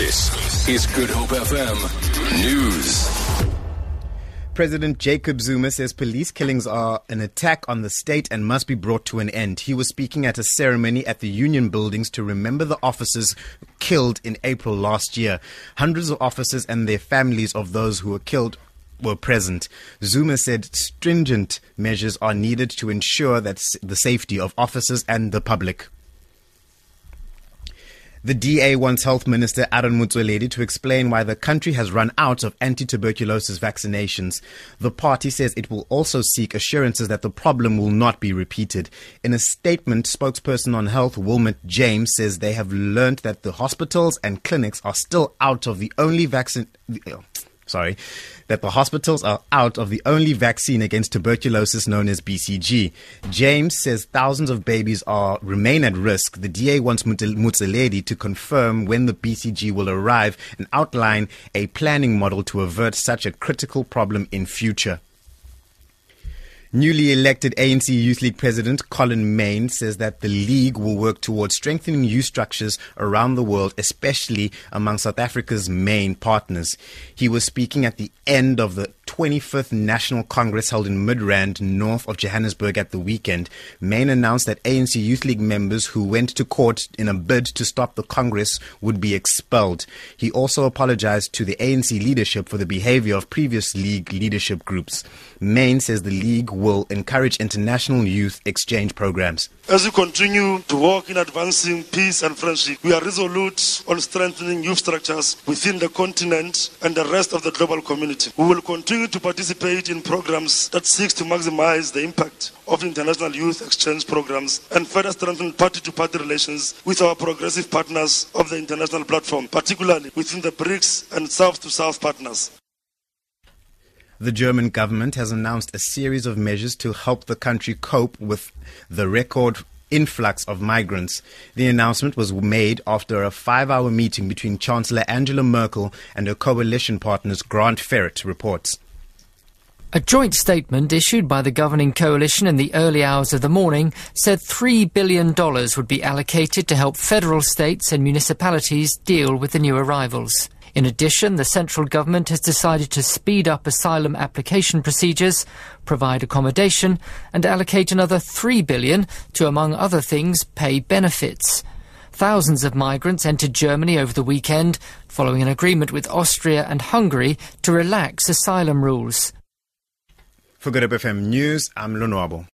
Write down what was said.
This is Good Hope FM News. President Jacob Zuma says police killings are an attack on the state and must be brought to an end. He was speaking at a ceremony at the Union buildings to remember the officers killed in April last year. Hundreds of officers and their families of those who were killed were present. Zuma said stringent measures are needed to ensure that the safety of officers and the public. The DA wants Health Minister Aaron Motsoaledi to explain why the country has run out of anti-tuberculosis vaccinations. The party says it will also seek assurances that the problem will not be repeated. In a statement, spokesperson on health Wilmot James says they have learned that the hospitals and clinics are still out of the only vaccine sorry, that the hospitals are out of the only vaccine against tuberculosis known as BCG. James says thousands of babies are remain at risk. The DA wants Motsoaledi to confirm when the BCG will arrive and outline a planning model to avert such a critical problem in future. Newly elected ANC Youth League President Collen Maine says that the league will work towards strengthening youth structures around the world, especially among South Africa's main partners. He was speaking at the end of the 25th National Congress held in Midrand, north of Johannesburg at the weekend. Maine announced that ANC Youth League members who went to court in a bid to stop the Congress would be expelled. He also apologized to the ANC leadership for the behavior of previous league leadership groups. Maine says the league will encourage international youth exchange programs. As we continue to work in advancing peace and friendship, we are resolute on strengthening youth structures within the continent and the rest of the global community. We will continue to participate in programs that seek to maximize the impact of international youth exchange programs and further strengthen party-to-party relations with our progressive partners of the international platform, particularly within the BRICS and South-to-South partners. The German government has announced a series of measures to help the country cope with the record influx of migrants. The announcement was made after a five hour meeting between Chancellor Angela Merkel and her coalition partners, Grant Ferrett reports. A joint statement issued by the governing coalition in the early hours of the morning said $3 billion would be allocated to help federal states and municipalities deal with the new arrivals. In addition, the central government has decided to speed up asylum application procedures, provide accommodation, and allocate another 3 billion to, among other things, pay benefits. Thousands of migrants entered Germany over the weekend following an agreement with Austria and Hungary to relax asylum rules. For Good FM News, I'm Lonwabo.